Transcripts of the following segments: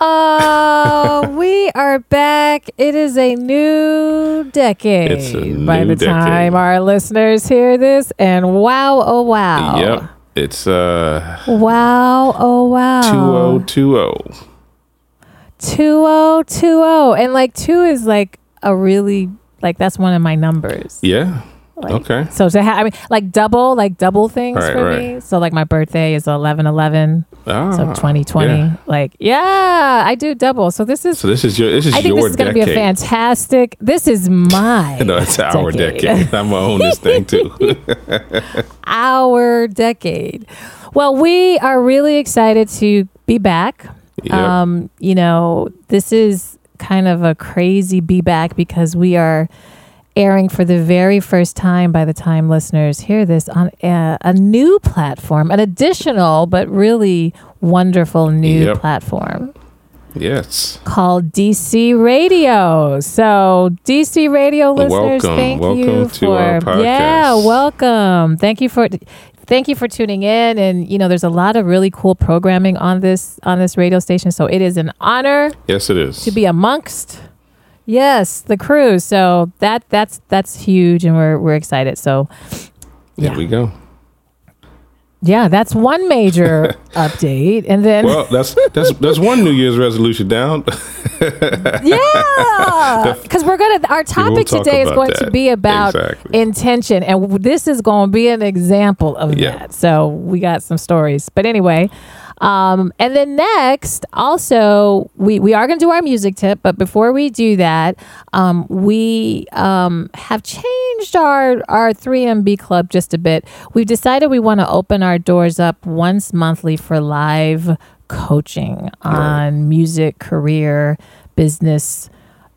Oh, we are back. It is a new decade It's a new by the time our listeners hear this. And wow, oh wow. Yep. It's uh Wow, oh wow. 2020. 2020. And like two is like a really, like that's one of my numbers. Yeah. Like, okay. So to have, I mean, like double, like double things Right, for right. me. So like my birthday is 11 11. Ah, So 2020. yeah. Like, yeah, I do double. So this is So this is your this is I think this is going to be a fantastic. This is my. No, it's our decade. I'm gonna own this thing too. Our decade. Well, we are really excited to be back. Yep. Um, you know, this is kind of a crazy be back because we are airing for the very first time by the time listeners hear this on a, a new platform, an additional but really wonderful new Yep. platform. yes. called DC Radio. So, DC Radio listeners, welcome. thank Welcome you to for our podcast. yeah, welcome. Thank you for thank you for tuning in. And you know, there's a lot of really cool programming on this on this radio station. So it is an honor Yes, it is. to be amongst yes the crew. So that that's that's huge, and we're we're excited. So There yeah. we go. yeah, that's one major update, and then Well, that's that's that's one New Year's resolution down. Yeah, because we're gonna. Our topic today is going to be about Exactly. intention, and this is going to be an example of Yeah. that. So we got some stories, but anyway. Um, and then next, also, we, we are going to do our music tip, but before we do that, um, we um, have changed our, our 3MB club just a bit. We've decided we want to open our doors up once monthly for live coaching on music, career, business,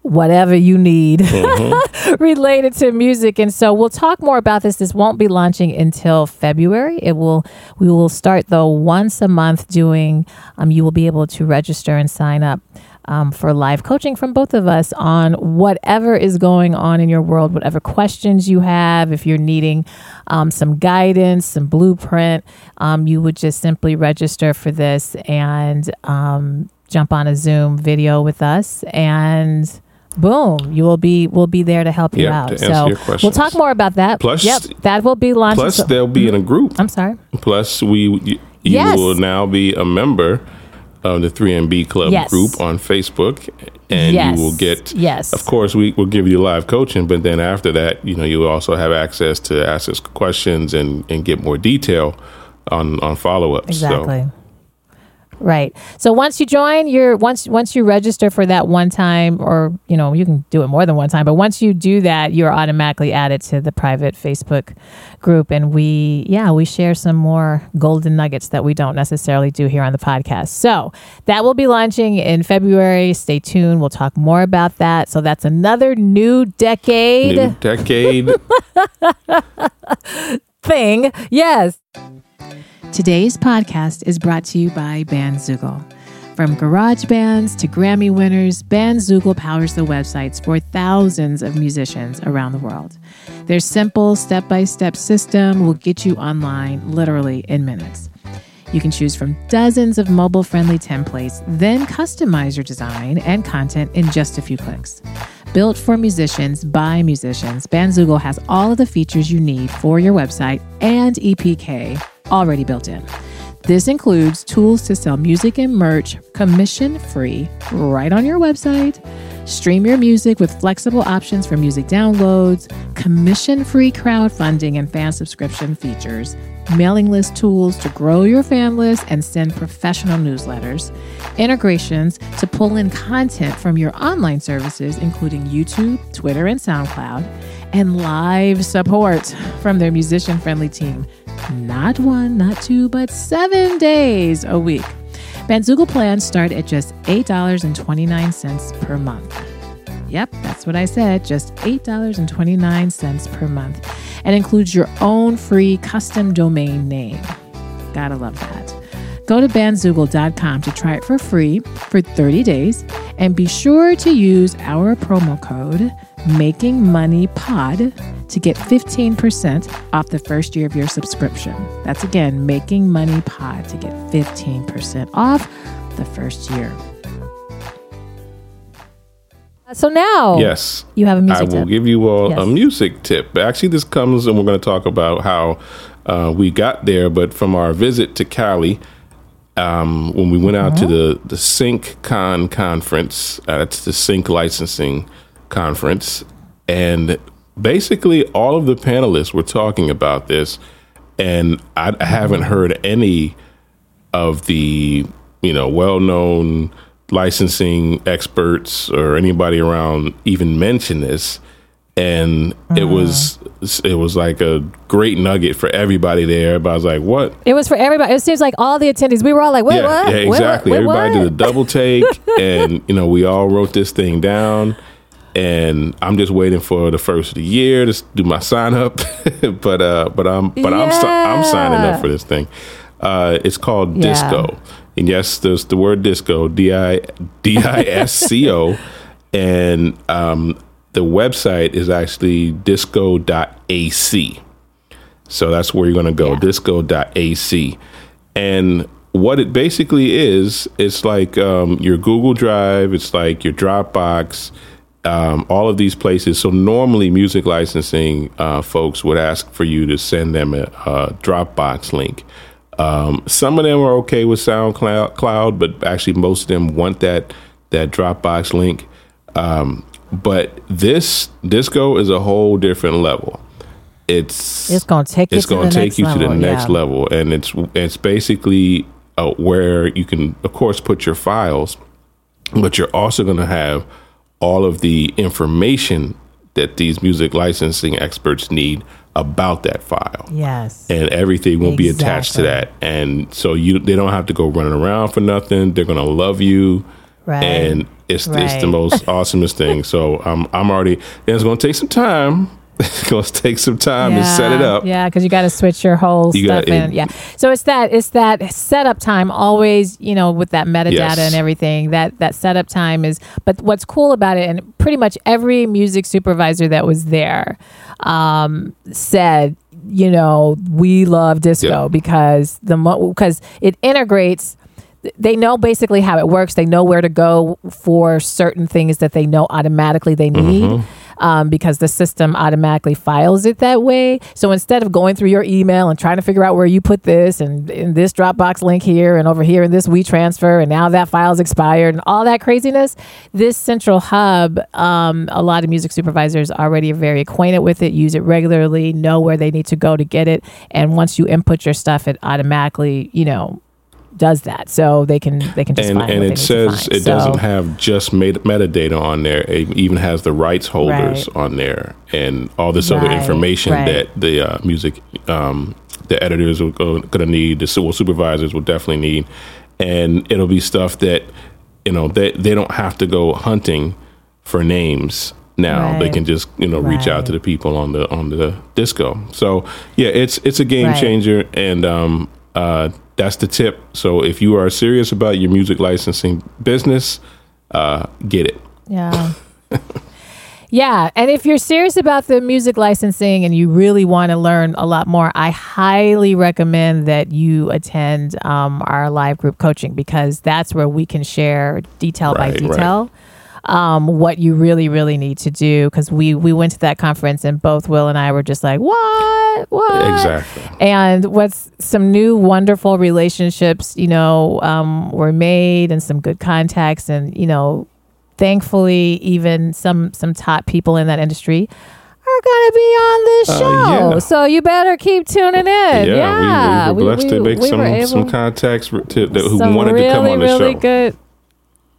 whatever you need related to music. And so we'll talk more about this. This won't be launching until February. It will we will start though once a month doing um you will be able to register and sign up um, for live coaching from both of us on whatever is going on in your world, whatever questions you have. If you're needing um, some guidance, some blueprint, um, you would just simply register for this and um, jump on a Zoom video with us and. Boom! You will be will be there to help you Yep, out. so we'll talk more about that. Plus- yep, that will be launching. Plus, so- they'll be in a mm-hmm. group. I'm sorry. Plus, we you, you Yes. will now be a member of the 3MB Club Yes. group on Facebook, and yes. you will get. yes. Of course, we will give you live coaching, but then after that, you know, you will also have access to ask us questions and, and get more detail on on follow ups. Exactly. Right. So once you join, you're once once you register for that one time, or you know you can do it more than one time, but once you do that, you're automatically added to the private Facebook group, and we yeah we share some more golden nuggets that we don't necessarily do here on the podcast. So that will be launching in February. Stay tuned. We'll talk more about that. So that's another new decade New decade. thing. Yes. Today's podcast is brought to you by Bandzoogle. From garage bands to Grammy winners, Bandzoogle powers the websites for thousands of musicians around the world. Their simple step by step system will get you online literally in minutes. You can choose from dozens of mobile friendly templates, then customize your design and content in just a few clicks. Built for musicians by musicians, Bandzoogle has all of the features you need for your website and EPK already built in. This includes tools to sell music and merch commission free right on your website, stream your music with flexible options for music downloads, commission free crowdfunding and fan subscription features, mailing list tools to grow your fan list and send professional newsletters, integrations to pull in content from your online services, including YouTube, Twitter, and SoundCloud, and live support from their musician friendly team. Not one, not two, but seven days a week. Bandzoogle plans start at just $8.29 per month. Yep, that's what I said. Just $8.29 per month and includes your own free custom domain name. Gotta love that. Go to bandzoogle.com to try it for free for 30 days and be sure to use our promo code Making Money Pod to get 15% off the first year of your subscription. That's again, Making Money Pod to get 15% off the first year. So now, Yes. you have a I music I will tip. give you all Yes. a music tip. Actually, this comes and we're going to talk about how uh, we got there, but from our visit to Cali, um, when we went out to the, the SyncCon conference, uh, that's the Sync licensing conference, and basically all of the panelists were talking about this, and I, I haven't heard any of the you know well-known licensing experts or anybody around even mention this and it mm-hmm. was it was like a great nugget for everybody there but i was like what It was for everybody. It seems like all the attendees, we were all like, wait, yeah, what? yeah what? exactly everybody what? did a double take and you know we all wrote this thing down and i'm just waiting for the first of the year to do my sign up but uh but i'm but i'm si- i'm signing up for this thing uh it's called Yeah. disco and yes there's the word disco d-i d-i-s-c-o and um the website is actually disco.ac so that's where you're going to go, Yeah. disco.ac. And what it basically is, it's like um, your Google Drive, it's like your Dropbox, um, all of these places. So normally, music licensing uh, folks would ask for you to send them a, a Dropbox link. Um, some of them are okay with SoundCloud, Cloud, but actually most of them want that that Dropbox link. Um, but this Disco is a whole different level. It's It's gonna take you it's to going the to take next you to the level, next yeah. level, and it's it's basically uh, where you can, of course, put your files, but you're also going to have all of the information that these music licensing experts need about that file. Yes. and everything will be attached to that. And so you they don't have to go running around for nothing. They're gonna love you. Right. and it's it's the most awesomest thing. So i'm i'm already and it's gonna take some time it's gonna take some time to set it up Yeah, because you got to switch your whole You stuff gotta- in. Yeah. So it's that it's that setup time always, you know, with that metadata Yes. and everything. That that setup time is. But what's cool about it, and pretty much every music supervisor that was there um, said, you know, we love disco Yeah. because the because it integrates they know basically how it works. They know where to go for certain things that they know automatically they need Mm-hmm. Um, because the system automatically files it that way. So instead of going through your email and trying to figure out where you put this and in this Dropbox link here and over here in this WeTransfer and now that file's expired and all that craziness, this central hub, um, a lot of music supervisors already are very acquainted with it, use it regularly, know where they need to go to get it, and once you input your stuff, it automatically, you know does that. So they can they can just and find and it says it doesn't have just meta- metadata on there. It even has the rights holders Right. on there and all this other information right. that the uh, music um, the editors are going to need the civil supervisors will definitely need. And it'll be stuff that you know they, they don't have to go hunting for names now. They can just you know reach out to the people on the on the disco. So yeah it's it's a game Right. changer and um uh that's the tip so if you are serious about your music licensing business uh get it Yeah. yeah. And if you're serious about the music licensing and you really want to learn a lot more, I highly recommend that you attend um, our live group coaching because that's where we can share detail by detail. right. Um, what you really, really need to do because we we went to that conference and both Will and I were just like, what, what? exactly. And what's some new wonderful relationships you know um, were made and some good contacts and you know thankfully even some some top people in that industry are going to be on this Uh, show. yeah. so you better keep tuning in. Yeah, yeah, we, we were blessed to make we some some contacts to, that, who some wanted really, to come on the really show. good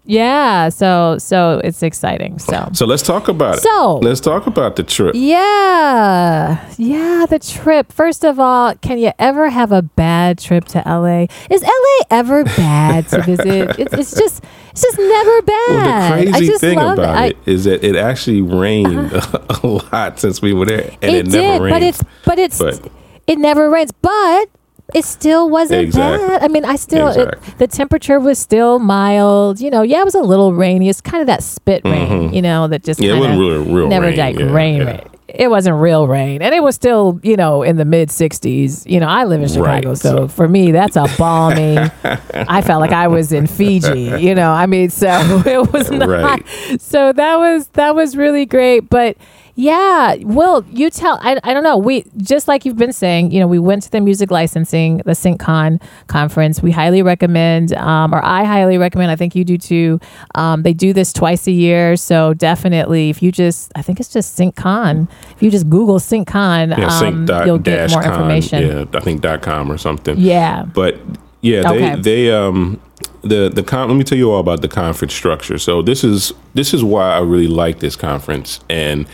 Yeah, so so it's exciting. So So let's talk about it. So- let's talk about the trip. yeah, yeah, the trip. First of all, can you ever have a bad trip to LA? Is LA ever bad to visit? It's, it's just it's just never bad. Well, the crazy thing about I- it is that it actually rained uh-huh. a lot since we were there, and it, it, never did, rained. but it's but it's But- it never rains, but it still wasn't Exactly. bad. I mean, I still it, the temperature was still mild. You know, yeah, it was a little rainy. It's kind of that spit rain, you know, that just Mm-hmm. Yeah, it wasn't real- real never rain. like Yeah, rain, yeah. rain. It wasn't real rain, and it was still you know in the mid 60s. You know, I live in Chicago, Right, so so- for me that's a balmy. I felt like I was in Fiji. You know, I mean, so it was not. Right. So that was that was really great, but. Yeah, Will, you tell. I, I don't know. We just like you've been saying. You know, we went to the music licensing, the SyncCon conference. We highly recommend, um, or I highly recommend. I think you do too. Um, they do this twice a year, so definitely, if you just, I think it's just SyncCon. If you just Google SyncCon, yeah, um, sync dot you'll get more con, information. Yeah, I think dot com or something. Yeah. But yeah, they Okay. they um the the con- let me tell you all about the conference structure. So this is this is why I really like this conference. And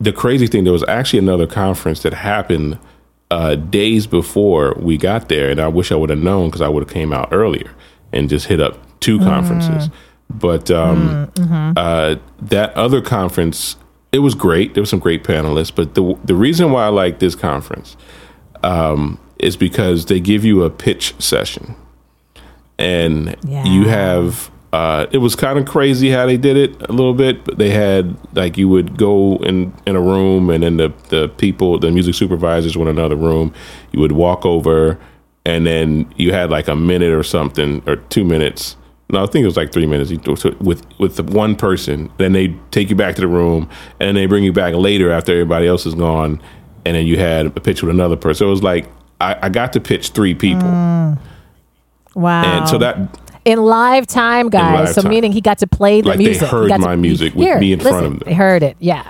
the crazy thing, there was actually another conference that happened uh, days before we got there, and I wish I would have known because I would have came out earlier and just hit up two conferences. But um, uh, that other conference, it was great. There was some great panelists. But the the reason why I like this conference um, is because they give you a pitch session, and Yeah. you have. Uh, it was kind of crazy how they did it a little bit, but they had like you would go in in a room, and then the the people, the music supervisors, were in another room. You would walk over, and then you had like a minute or something, or two minutes. No, I think it was like three minutes you do- so with with the one person. Then they take you back to the room, and they bring you back later after everybody else is gone, and then you had a pitch with another person. So it was like I, I got to pitch three people, Wow. and so that in live time, guys. live so time. meaning he got to play the Like, they music. He heard to- my music with me in front of them. They heard it. Yeah.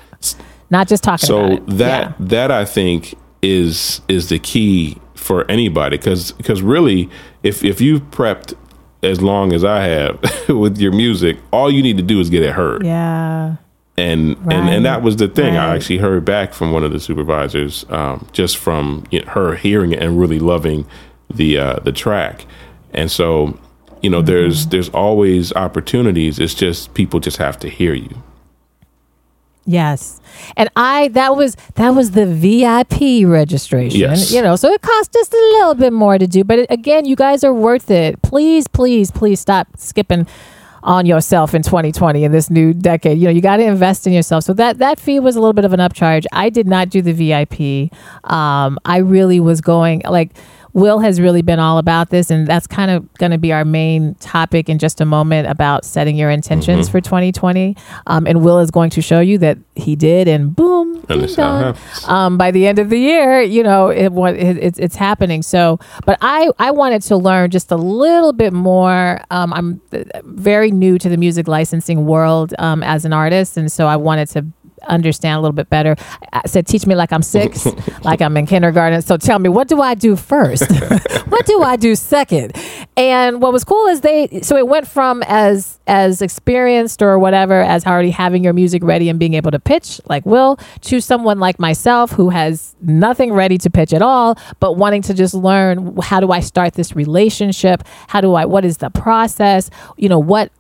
Not just talking so about it. that Yeah. that I think is is the key for anybody because because really if if you've prepped as long as I have with your music, all you need to do is get it heard. Yeah. and and Right. and that was the thing. I actually heard back from one of the supervisors, um, just from you know, her hearing it and really loving the uh, the track. And so, you know, there's there's always opportunities. It's just people just have to hear you. Yes. And I that was that was the VIP registration. Yes. You know, so it cost us a little bit more to do, but it, again, you guys are worth it. Please, please, please stop skipping on yourself in 2020 in this new decade. You know, you got to invest in yourself. So that that fee was a little bit of an upcharge. I did not do the VIP. Um, I really was going like Will has really been all about this, and that's kind of going to be our main topic in just a moment about setting your intentions for 2020. Um, and Will is going to show you that he did, and boom, And ding that's how it dong. happens. Um, by the end of the year, you know, it, it, it's it's happening. So, but I I wanted to learn just a little bit more. Um, I'm uh, very new to the music licensing world um, as an artist, and so I wanted to understand a little bit better. I said, teach me like I'm six, like I'm in kindergarten. So tell me, what do I do first? what do I do second? And what was cool is they, so it went from as, as experienced or whatever as already having your music ready and being able to pitch like Will to someone like myself who has nothing ready to pitch at all, but wanting to just learn how do I start this relationship? How do I, what is the process? You know, what,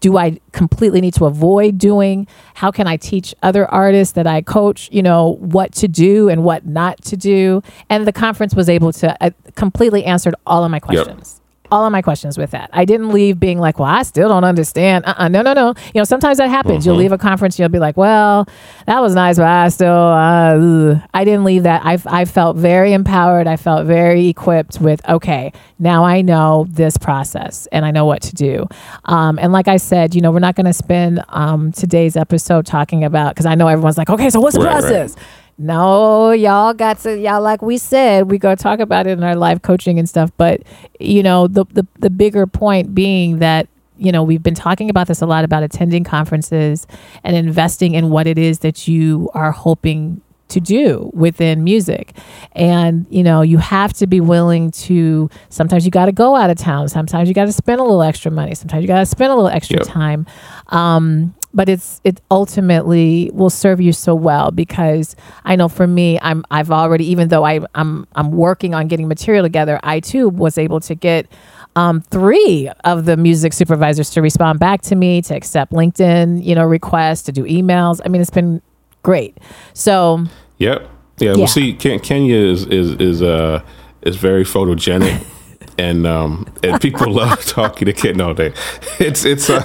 do I completely need to avoid doing? How can I teach other artists that I coach, you know, what to do and what not to do? And the conference was able to uh, completely answered all of my questions. All of my questions with that. I didn't leave being like, well, I still don't understand. Uh-uh, no, no, no. You know, sometimes that happens. You'll leave a conference, you'll be like, well, that was nice, but I still, uh. I didn't leave that. I, I felt very empowered. I felt very equipped with, okay, now I know this process and I know what to do. Um, and like I said, you know, we're not going to spend um, today's episode talking about, because I know everyone's like, okay, so what's the Right, right. No, y'all got to y'all like we said, we go talk about it in our live coaching and stuff. But you know, the the, the bigger point being that you know we've been talking about this a lot about attending conferences and investing in what it is that you are hoping to do within music. And, you know, you have to be willing to sometimes you got to go out of town, sometimes you got to spend a little extra money, sometimes you got to spend a little extra Yep. time. Um, but it's it ultimately will serve you so well because I know for me I'm I've already even though I I'm I'm working on getting material together I too was able to get um, three of the music supervisors to respond back to me to accept LinkedIn you know requests to do emails I mean it's been great so Yep. Yeah. Yeah. Well, see, Ken- Kenya is is is uh is very photogenic, and um and people love talking to Ken all day. It's it's uh,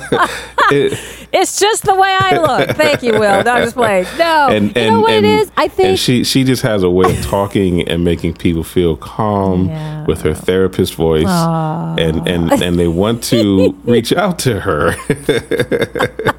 it, it's just the way I look thank you Will no I'm just playing no and you and know what and, it is I and think she she just has a way of talking and making people feel calm Yeah. with her therapist voice, and and and they want to reach out to her.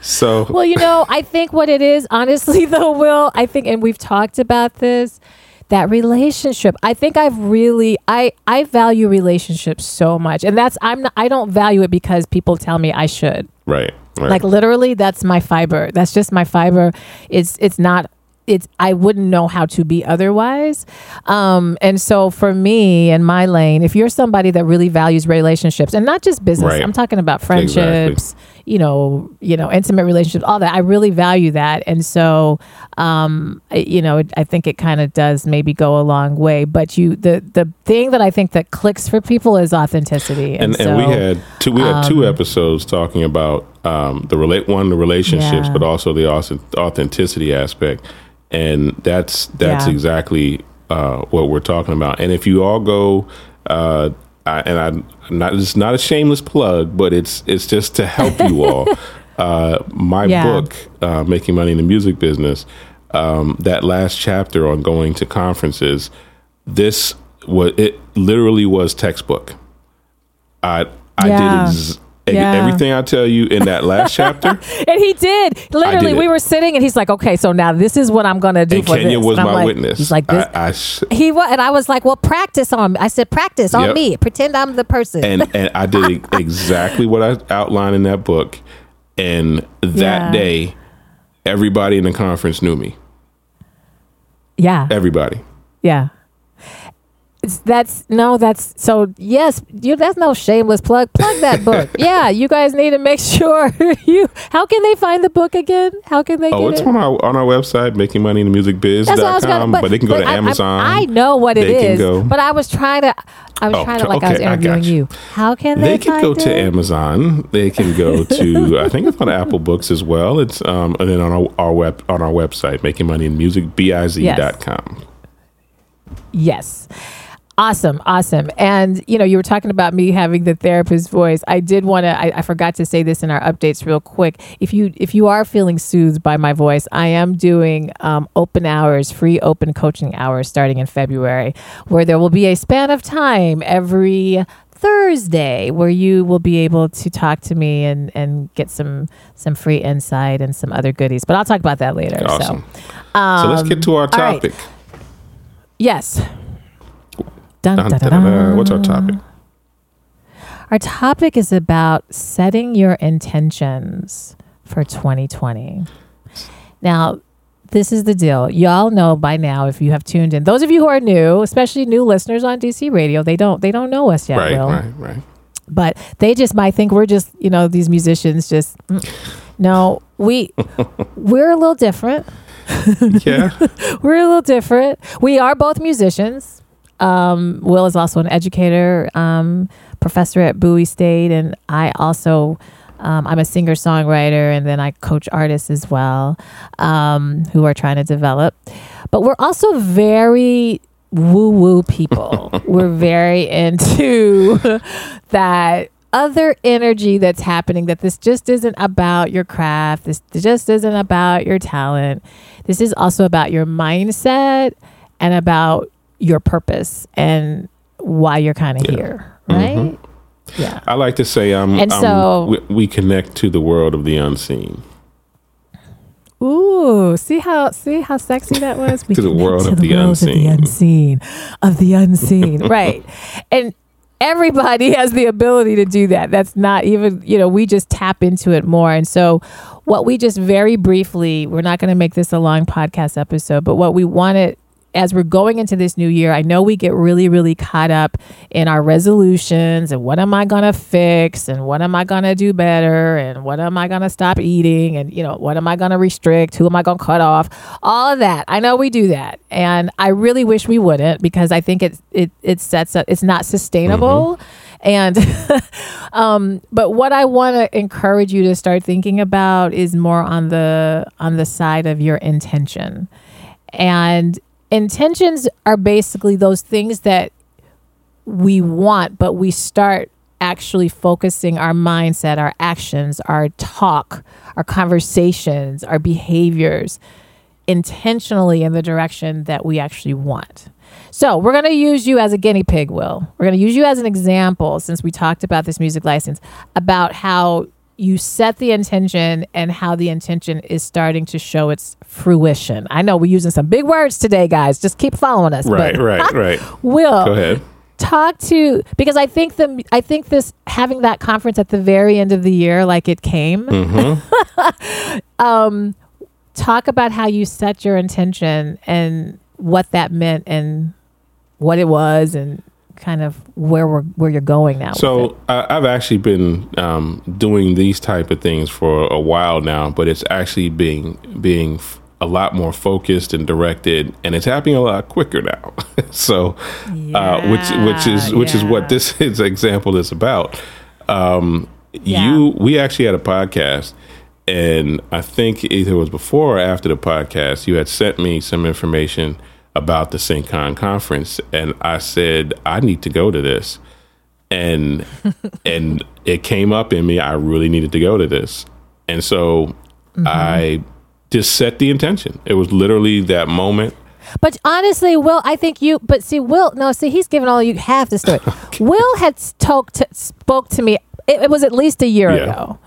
so Well, you know, I think what it is, honestly, though, Will, I think, and we've talked about this, that relationship. I think I've really, I, I value relationships so much, and that's I'm, not, I don't value it because people tell me I should. Right, right. Like literally, that's my fiber. That's just my fiber. It's, it's not. It's I wouldn't know how to be otherwise, um, and so for me and my lane, if you're somebody that really values relationships and not just business, Right. I'm talking about friendships, you know, you know, intimate relationships, all that. I really value that, and so, um, I- you know, I think it kind of does maybe go a long way. But you, the the thing that I think that clicks for people is authenticity, and, so, and we had two we had two um, episodes talking about um, the relate one the relationships Yeah. but also the authenticity aspect and that's that's Yeah. exactly uh, what we're talking about and if you all go uh, I, and I not it's not a shameless plug but it's it's just to help you all uh, my Yeah. book uh, making money in the music business um, that last chapter on going to conferences this was it literally was textbook I I Yeah. did ex- Yeah. everything I tell you in that last chapter. And he did. Literally, did we were sitting, and he's like, "Okay, so now this is what I'm gonna do and for Kenya this." was my like- witness. He's like, "This." I, I sh- he was, and I was like, "Well, practice on." me." I said, "Practice on Yep. me. Pretend I'm the person." and and I did exactly what I outlined in that book. And that Yeah. day, everybody in the conference knew me. yeah, Everybody. yeah. That's no, that's so. Yes, you. That's no shameless plug. Plug that book. yeah, you guys need to make sure you. How can they find the book again? How can they? Oh, get it's it? on our on our website, makingmoneyinthemusicbiz.com. That's what I was gonna. But, but they can go to I- I- Amazon. I, know what it They can is, go- but I was trying to. I was Oh, trying to like I was okay, I interviewing you. you. How can they? they can go to? Amazon. They can go to I think it's on Apple Books as well. It's um and then on our, our web on our website, making money in music biz.com. Yes. Awesome, awesome. And you know, you were talking about me having the therapist voice. I did want to I, I forgot to say this in our updates real quick. If you if you are feeling soothed by my voice, I am doing um, open hours, free open coaching hours starting in February, where there will be a span of time every Thursday where you will be able to talk to me and and get some some free insight and some other goodies. But I'll talk about that later. Awesome. So um, so let's get to our right. topic. Yes. Dun, Dun, dun. What's our topic? Our topic is about setting your intentions for 2020. Now, this is the deal. Y'all know by now if you have tuned in. Those of you who are new, especially new listeners on DC Radio, they don't they don't know us yet, right, Will. right, right. But they just might think we're just, you know, these musicians just mm. no, we we're a little different. Yeah. We're a little different. We are both musicians. Um, Will is also an educator, um, professor at Bowie State, and I also um, I'm a singer songwriter, and then I coach artists as well um, who are trying to develop. But we're also very woo woo people. we're very into that other energy that's happening that this just isn't about your craft this just isn't about your talent this is also about your mindset and about your purpose and why you're kind of Yeah. here mm-hmm. right yeah I like to say I'm, And I'm- so- we, we connect to the world of the unseen. Ooh, see how see how sexy that was? We To the world to of the world unseen. of the unseen, of the unseen, right? And everybody has the ability to do that. That's not even, you know, we just tap into it more. And so, what we just very briefly, we're not going to make this a long podcast episode, but what we wanted as we're going into this new year, I know we get really, really caught up in our resolutions and what am I going to fix and what am I going to do better and what am I going to stop eating and, you know, what am I going to restrict? Who am I going to cut off? All of that. I know we do that. And I really wish we wouldn't because I think it, it, it sets up, it's not sustainable. Mm-hmm. And, um, but what I want to encourage you to start thinking about is more on the, on the side of your intention. And intentions are basically those things that we want, but we start actually focusing our mindset, our actions, our talk, our conversations, our behaviors intentionally in the direction that we actually want. So, we're going to use you as a guinea pig, Will. We're going to use you as an example since we talked about this music license about how you set the intention and how the intention is starting to show its fruition. I know we're using some big words today, guys. Just keep following us. Right, right, right. Will go ahead. Talk to because I think the I think this having that conference at the very end of the year, like it came. Mm-hmm. um, talk about how you set your intention and what that meant and what it was and kind of where we're where you're going now. So I've actually been um, doing these type of things for a while now, but it's actually being being a lot more focused and directed, and it's happening a lot quicker now. so, yeah, uh, which which is which yeah. is what this is example is about. Um, yeah. You we actually had a podcast. And I think either it was before or after the podcast, you had sent me some information about the SyncCon conference, and I said I need to go to this, and and it came up in me. I really needed to go to this, and so mm-hmm. I just set the intention. It was literally that moment. But honestly, Will, I think you. But see, Will, no, see, he's given all you half the story. Will had talked to, spoke to me. It, it, was at least a year yeah. ago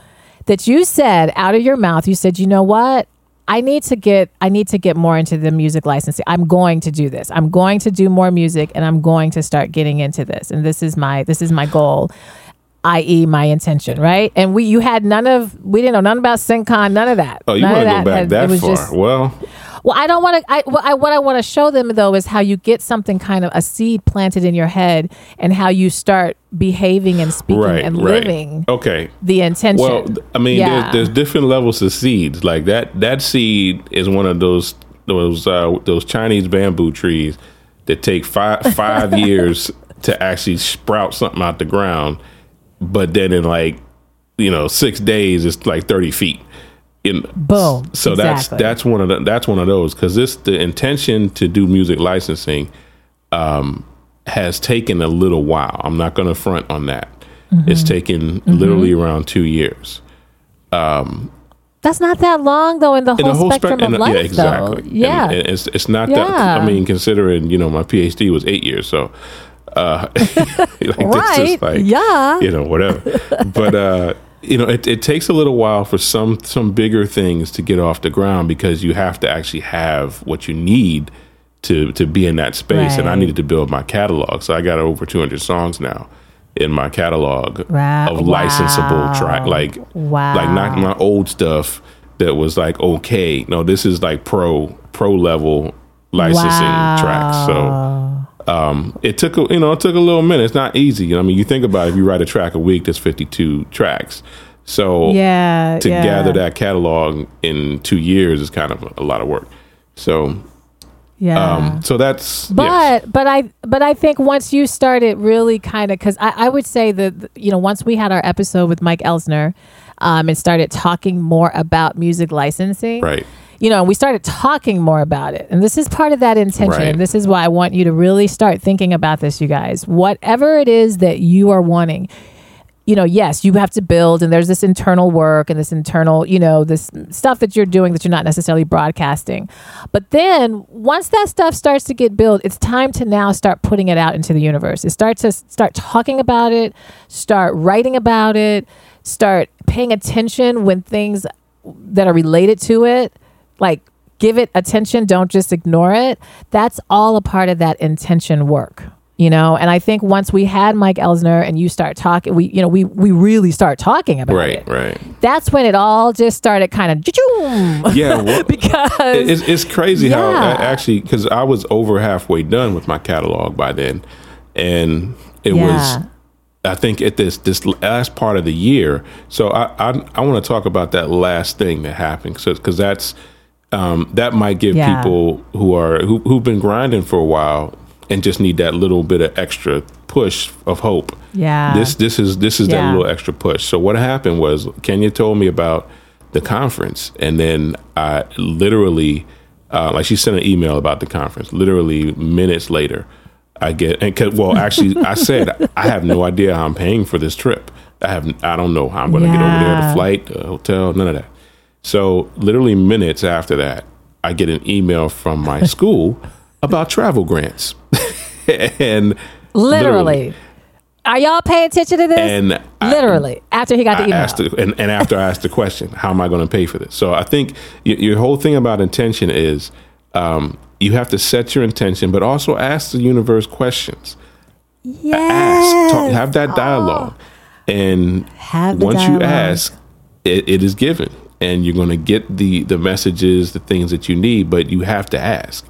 that you said out of your mouth. You said, "You know what? I need to get I need to get more into the music licensing. I'm going to do this. I'm going to do more music and I'm going to start getting into this. And this is my this is my goal i.e., my intention, right? And we, you had none of, we didn't know none about SyncCon, none of that. Oh, you want to go back had, that far? Just, well, well, I don't want to. I, I, what I want to show them though is how you get something kind of a seed planted in your head, and how you start behaving and speaking right, and right. living. Okay. The intention. Well, I mean, yeah. there's, there's different levels of seeds. Like that. That seed is one of those those uh, those Chinese bamboo trees that take five five years to actually sprout something out the ground but then in like you know six days it's like 30 feet in boom so exactly. that's that's one of the, that's one of those because this the intention to do music licensing um, has taken a little while i'm not going to front on that mm-hmm. it's taken mm-hmm. literally around two years um, that's not that long though in the whole, in the whole spectrum spe- of life. Yeah, exactly. Though. Yeah, and, and it's it's not yeah. that. I mean, considering you know my PhD was eight years, so uh, like right. Like, yeah. You know, whatever. but, uh, you know, it, it takes a little while for some some bigger things to get off the ground because you have to actually have what you need to to be in that space. Right. And I needed to build my catalog, so I got over 200 songs now in my catalog wow. of licensable track, like wow. like not my old stuff that was like okay. No, this is like pro pro level licensing wow. tracks. So um, it took a, you know it took a little minute. It's not easy. I mean, you think about it, if you write a track a week, that's fifty two tracks. So yeah, to yeah. gather that catalog in two years is kind of a lot of work. So yeah. Um, so that's but yes. but I but I think once you started really kind of because I, I would say that you know once we had our episode with Mike Elsner um, and started talking more about music licensing right you know, we started talking more about it. And this is part of that intention. Right. This is why I want you to really start thinking about this, you guys. Whatever it is that you are wanting, you know, yes, you have to build, and there's this internal work and this internal, you know, this stuff that you're doing that you're not necessarily broadcasting. But then once that stuff starts to get built, it's time to now start putting it out into the universe. It starts to start talking about it, start writing about it, start paying attention when things that are related to it like give it attention, don't just ignore it. That's all a part of that intention work. you know and i think once we had mike elsner and you start talking we you know we we really start talking about Right, it right. Right that's when it all just started kind of Yeah, well, because it's, it's crazy how I actually because I was over halfway done with my catalog by then, and it Yeah. was I think at this this last part of the year. So I I, I want to talk about that last thing that happened, so because that's um, that might give Yeah. people who are who who've been grinding for a while and just need that little bit of extra push of hope. Yeah. This this is this is Yeah. that little extra push. So what happened was Kenya told me about the conference, and then I literally, uh, like she sent an email about the conference. Literally minutes later, I get and well, actually, I said I have no idea how I'm paying for this trip. I have I don't know how I'm going to get over there, the flight, the hotel, none of that. So literally minutes after that, I get an email from my school about travel grants, and literally. are y'all paying attention to this? And I- literally. After he got the I email. the, and, and after I asked the question, how am I going to pay for this? So I think your, your whole thing about intention is um, you have to set your intention, but also ask the universe questions. Ask, talk, have that dialogue, and Have once you ask, it, it is given, and you're going to get the the messages, the things that you need. But you have to ask,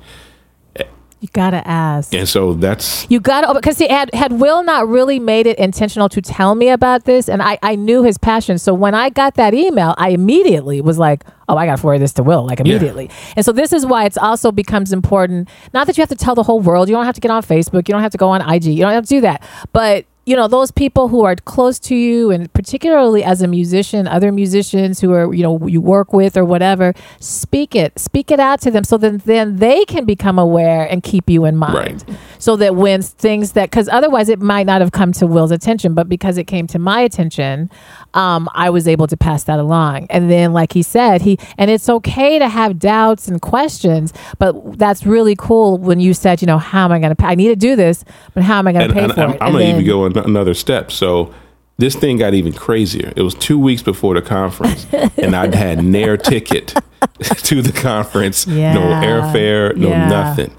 you gotta ask and so that's You got to oh, because see, had had Will not really made it intentional to tell me about this, and I I knew his passion. So when I got that email, I immediately was like, oh, I got to forward this to Will like immediately. And so this is why it's also becomes important. Not that you have to tell the whole world. You don't have to get on Facebook. You don't have to go on IG. You don't have to do that. But you know those people who are close to you and particularly as a musician other musicians who are you know you work with or whatever speak it speak it out to them so that then they can become aware and keep you in mind. Right. so that when things that because otherwise it might not have come to will's attention but because it came to my attention um, i was able to pass that along. And then like he said he and it's okay to have doubts and questions but that's really cool when you said you know how am i going to pay i need to do this but how am i going to and, pay and for I'm, it? I'm gonna even go an- another step. So this thing got even crazier. It was two weeks before the conference, and I'd had Nair ticket to the conference, no airfare, no Yeah. nothing.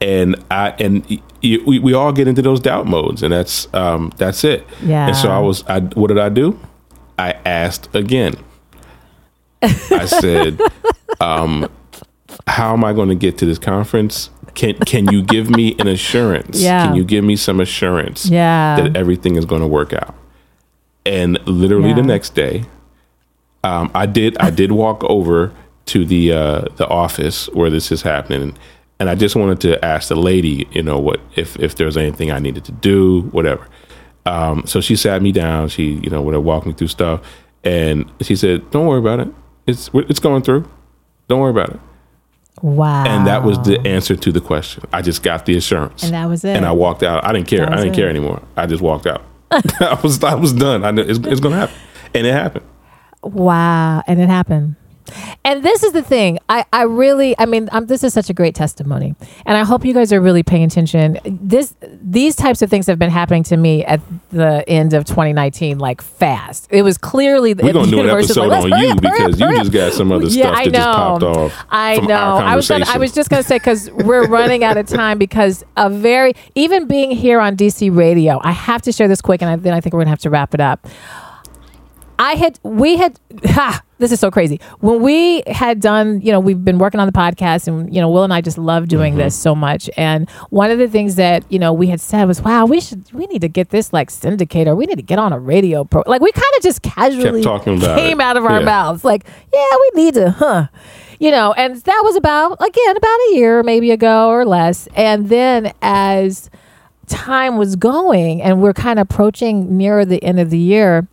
And I and y- y- we, we all get into those doubt modes, and that's um that's it. Yeah. And so I was I what did I do? I asked again. I said, um, "How am I going to get to this conference? Can can you give me an assurance? Yeah. Can you give me some assurance Yeah. that everything is going to work out?" And literally Yeah. the next day, um, I did I did walk over to the uh, the office where this is happening, and I just wanted to ask the lady, you know, what if if there's anything I needed to do, whatever. Um, so she sat me down. She, you know, would have walked me through stuff, and she said, "Don't worry about it. It's it's going through. Don't worry about it." Wow And that was the answer to the question. I just got the assurance, And that was it. And I walked out. I didn't care. I didn't it. care anymore. I just walked out. I was I was done. I knew it's, it's going to happen, and it happened. Wow. And it happened. And this is the thing. I, I really, I mean, um, this is such a great testimony. And I hope you guys are really paying attention. This, these types of things have been happening to me at the end of 2019, like fast. It was clearly the We're gonna do an episode like, on you up, because you just got some other Yeah, stuff I that just popped know. off I know. I was gonna, I was just going to say because we're running out of time because a very even being here on DC Radio, I have to share this quick, and I, then I think we're gonna have to wrap it up. I had, we had, ha, this is so crazy. When we had done, you know, we've been working on the podcast and, you know, Will and I just love doing Mm-hmm. this so much. And one of the things that, you know, we had said was, wow, we should, we need to get this like syndicator. We need to get on a radio pro. Like we kind of just casually came it. out of our Yeah. mouths. Like, yeah, we need to, huh? You know, and that was about, again, about a year maybe ago or less. And then as time was going and we're kind of approaching nearer the end of the year,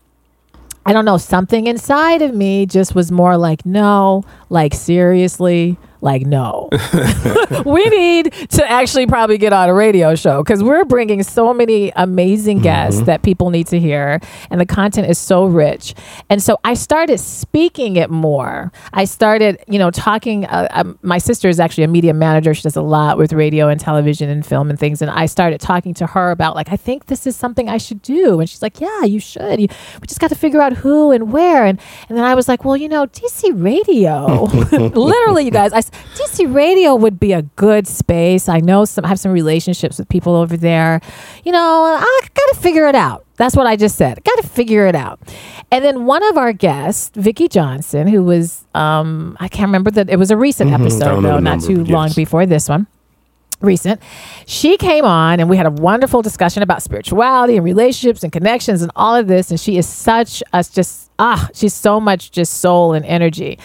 I don't know, something inside of me just was more like, no, like seriously, like, no. we need to actually probably get on a radio show because we're bringing so many amazing guests that people need to hear, and the content is so rich. And so I started speaking it more. I started, you know, talking. Uh, um, my sister is actually a media manager. She does a lot with radio and television and film and things. And I started talking to her about, like, I think this is something I should do. And she's like, Yeah, you should. You, we just got to figure out who and where. And, and then I was like, Well, you know, DC radio. Literally, you guys, I, DC Radio would be a good space. I know some I have some relationships with people over there. You know, I got to figure it out. That's what I just said. Got to figure it out. And then one of our guests, Vicki Johnson, who was um, I can't remember that it was a recent Mhm, episode though, not too long before this one recent. She came on and we had a wonderful discussion about spirituality and relationships and connections and all of this. And she is such a just ah, she's so much just soul and energy.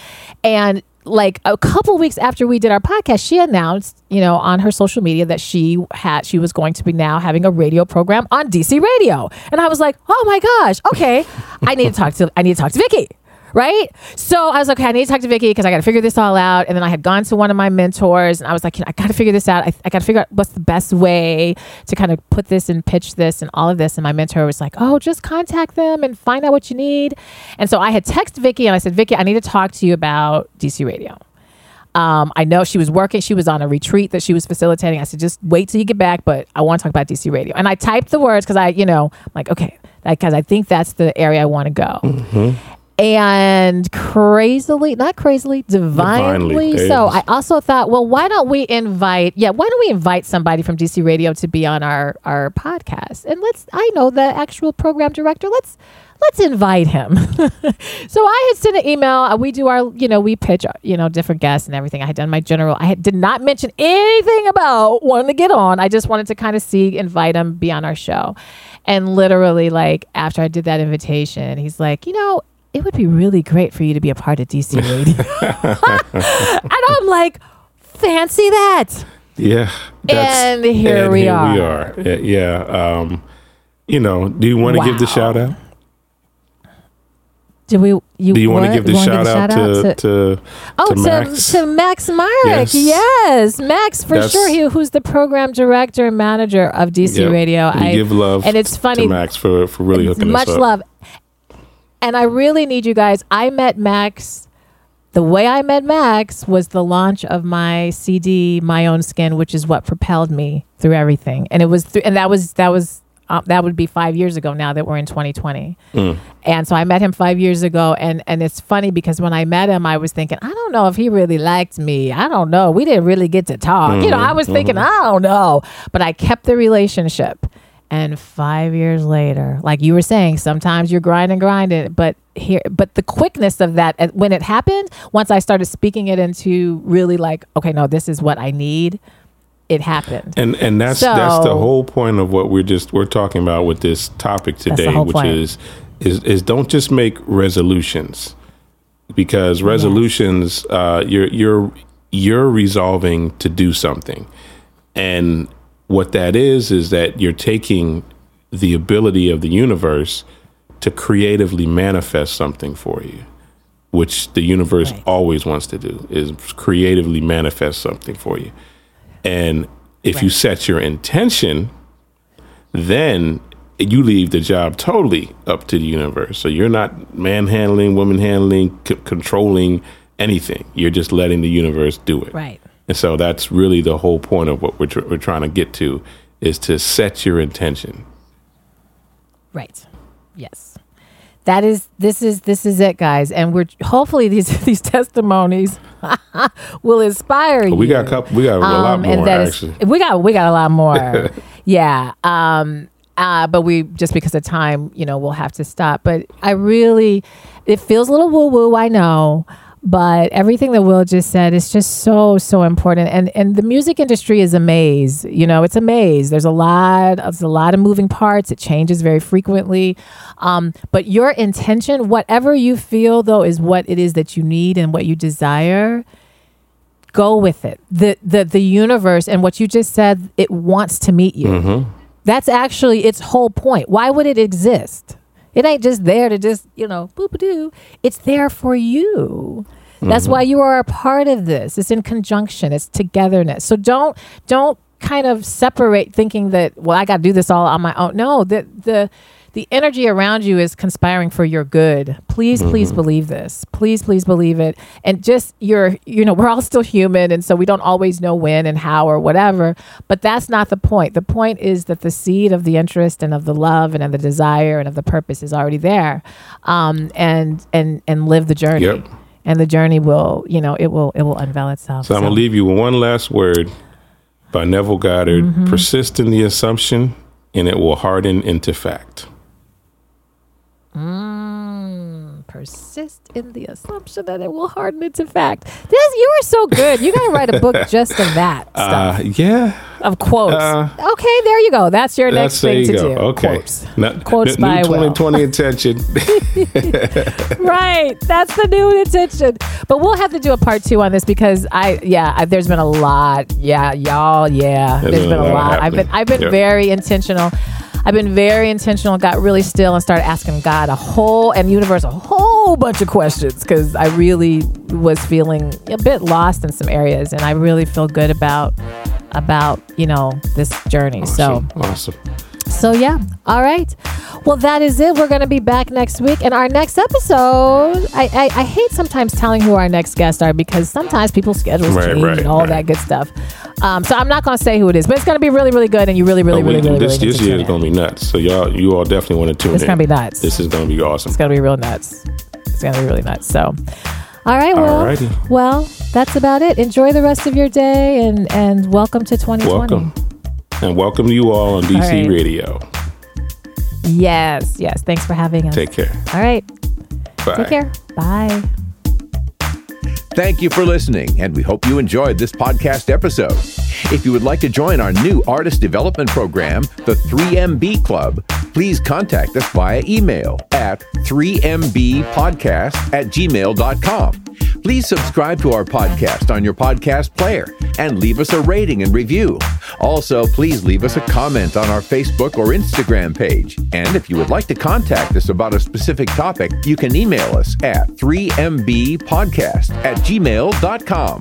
And like a couple weeks after we did our podcast, she announced, you know, on her social media that she had she was going to be now having a radio program on DC Radio. And I was like, oh my gosh, okay, I need to talk to I need to talk to Vicky right? So I was like, okay, I need to talk to Vicky because I got to figure this all out. And then I had gone to one of my mentors, and I was like, I got to figure this out. I, I got to figure out what's the best way to kind of put this and pitch this and all of this. And my mentor was like, oh, just contact them and find out what you need. And so I had texted Vicky, and I said, Vicky, I need to talk to you about DC Radio. Um, I know she was working. She was on a retreat that she was facilitating. I said, just wait till you get back, but I want to talk about DC radio. And I typed the words because I, you know, I'm like, okay, because I think that's the area I want to go. And crazily, not crazily, divinely, Divinely, so. I also thought, well, why don't we invite? Yeah, why don't we invite somebody from DC Radio to be on our our podcast? And let's. I know the actual program director. Let's let's invite him. so I had sent an email. Uh, We do our, you know, we pitch, uh, you know, different guests and everything. I had done my general. I had, did not mention anything about wanting to get on. I just wanted to kind of see, invite him, be on our show. And literally, like after I did that invitation, he's like, you know, it would be really great for you to be a part of DC Radio. and I'm like, fancy that. Yeah. And here we we are. are. Yeah. yeah, Um, you know, do you want to give the shout out? Do we? You, Do you want to give the wanna shout out to, to Oh, to to, Max? to Max Myrick. Yes. Yes. Max, for That's- sure. He, who's the program director and manager of DC Yep. Radio. I give love and it's funny. to Max for for really hooking much us up. Much love. And I really need you guys. I met Max. The way I met Max was the launch of my CD, My Own Skin, which is what propelled me through everything. And it was, through, and that was that was uh, that would be five years ago. Now that we're in 2020, Mm. and so I met him five years ago. And and it's funny because when I met him, I was thinking, I don't know if he really liked me. I don't know. We didn't really get to talk. You know, I was thinking, I don't know. But I kept the relationship. And five years later, like you were saying, sometimes you're grinding, grinding, but here, but the quickness of that when it happened, once I started speaking it into really like, okay, no, this is what I need. It happened. And and that's that's the whole point of what we're just we're talking about with this topic today, which point. is is is don't just make resolutions because resolutions uh, you're you're you're resolving to do something, and what that is is that you're taking the ability of the universe to creatively manifest something for you which the universe Right. always wants to do is creatively manifest something for you and if you set your intention then you leave the job totally up to the universe so you're not manhandling woman handling c- controlling anything you're just letting the universe do it Right. And so that's really the whole point of what we're, tr- we're trying to get to is to set your intention Right. Yes. That is this is this is it guys and we're hopefully these these testimonies will inspire you. we got a couple we got a lot Um, and more that is- actually we got we got a lot more. yeah. Um uh, but we just because of time, you know, we'll have to stop. But I really, it feels a little woo woo. I know, but everything that Will just said is just so so important. And and the music industry is a maze. You know, it's a maze. There's a lot. There's a lot of moving parts. It changes very frequently. Um, but your intention, whatever you feel though, is what it is that you need and what you desire go with it. The the the universe and what you just said, it wants to meet you. That's actually its whole point. Why would it exist? It ain't just there to just, you know, boop a doo. It's there for you. That's why you are a part of this. It's in conjunction. It's togetherness. So don't don't kind of separate thinking that well I got to do this all on my own. No, the the the energy around you is conspiring for your good. Please, please believe this. Please, please believe it. And just you're, you know, we're all still human, and so we don't always know when and how or whatever. But that's not the point. The point is that the seed of the interest and of the love and of the desire and of the purpose is already there, um, and and and live the journey. Yep. And the journey will, you know, it will it will unveil itself. So, I'm gonna leave you with one last word by Neville Goddard: Mm-hmm. "Persist in the assumption, and it will harden into fact." Mm, persist in the assumption that it will harden into fact. This you are so good. You gotta write a book just of that stuff Uh, yeah, of quotes. uh, okay, there you go. That's your next that's thing you to go. do. Okay, Quotes. Not- Quotes new by Will. 2020 intention. right. That's the new intention. But we'll have to do a part two on this because I, yeah, I, there's been a lot. Yeah, y'all. Yeah, There's there's been a lot. I've been. I've been Yep. very intentional. I've been very intentional. Got really still and started asking God a whole and universe a whole bunch of questions because I really was feeling a bit lost in some areas, and I really feel good about about you know this journey. So. awesome. awesome. So yeah, all right. Well, that is it. We're going to be back next week, and our next episode. I, I, I hate sometimes telling who our next guests are because sometimes people's schedules Right, change right, and all right. that good stuff. Um, so I'm not going to say who it is, but it's going to be really, really good, and you really, really, Oh, we- really, really, this really this to year is gonna be nuts. So y'all, you all definitely want to tune It's in. It's gonna be nuts. This is gonna be awesome. It's going to be real nuts. It's going to be really nice. So, all right. Well, Alrighty. well, that's about it. Enjoy the rest of your day, and and welcome to 2020. Welcome, and welcome you all on DC All right. Radio. Yes, yes. Thanks for having us. Take care. all right. Bye. Take care. Bye. Thank you for listening, and we hope you enjoyed this podcast episode. If you would like to join our new artist development program, the 3MB Club, please contact us via email at 3mbpodcast at gmail.com. Please subscribe to our podcast on your podcast player and leave us a rating and review. Also, please leave us a comment on our Facebook or Instagram page. And if you would like to contact us about a specific topic, you can email us at 3mbpodcast at gmail.com.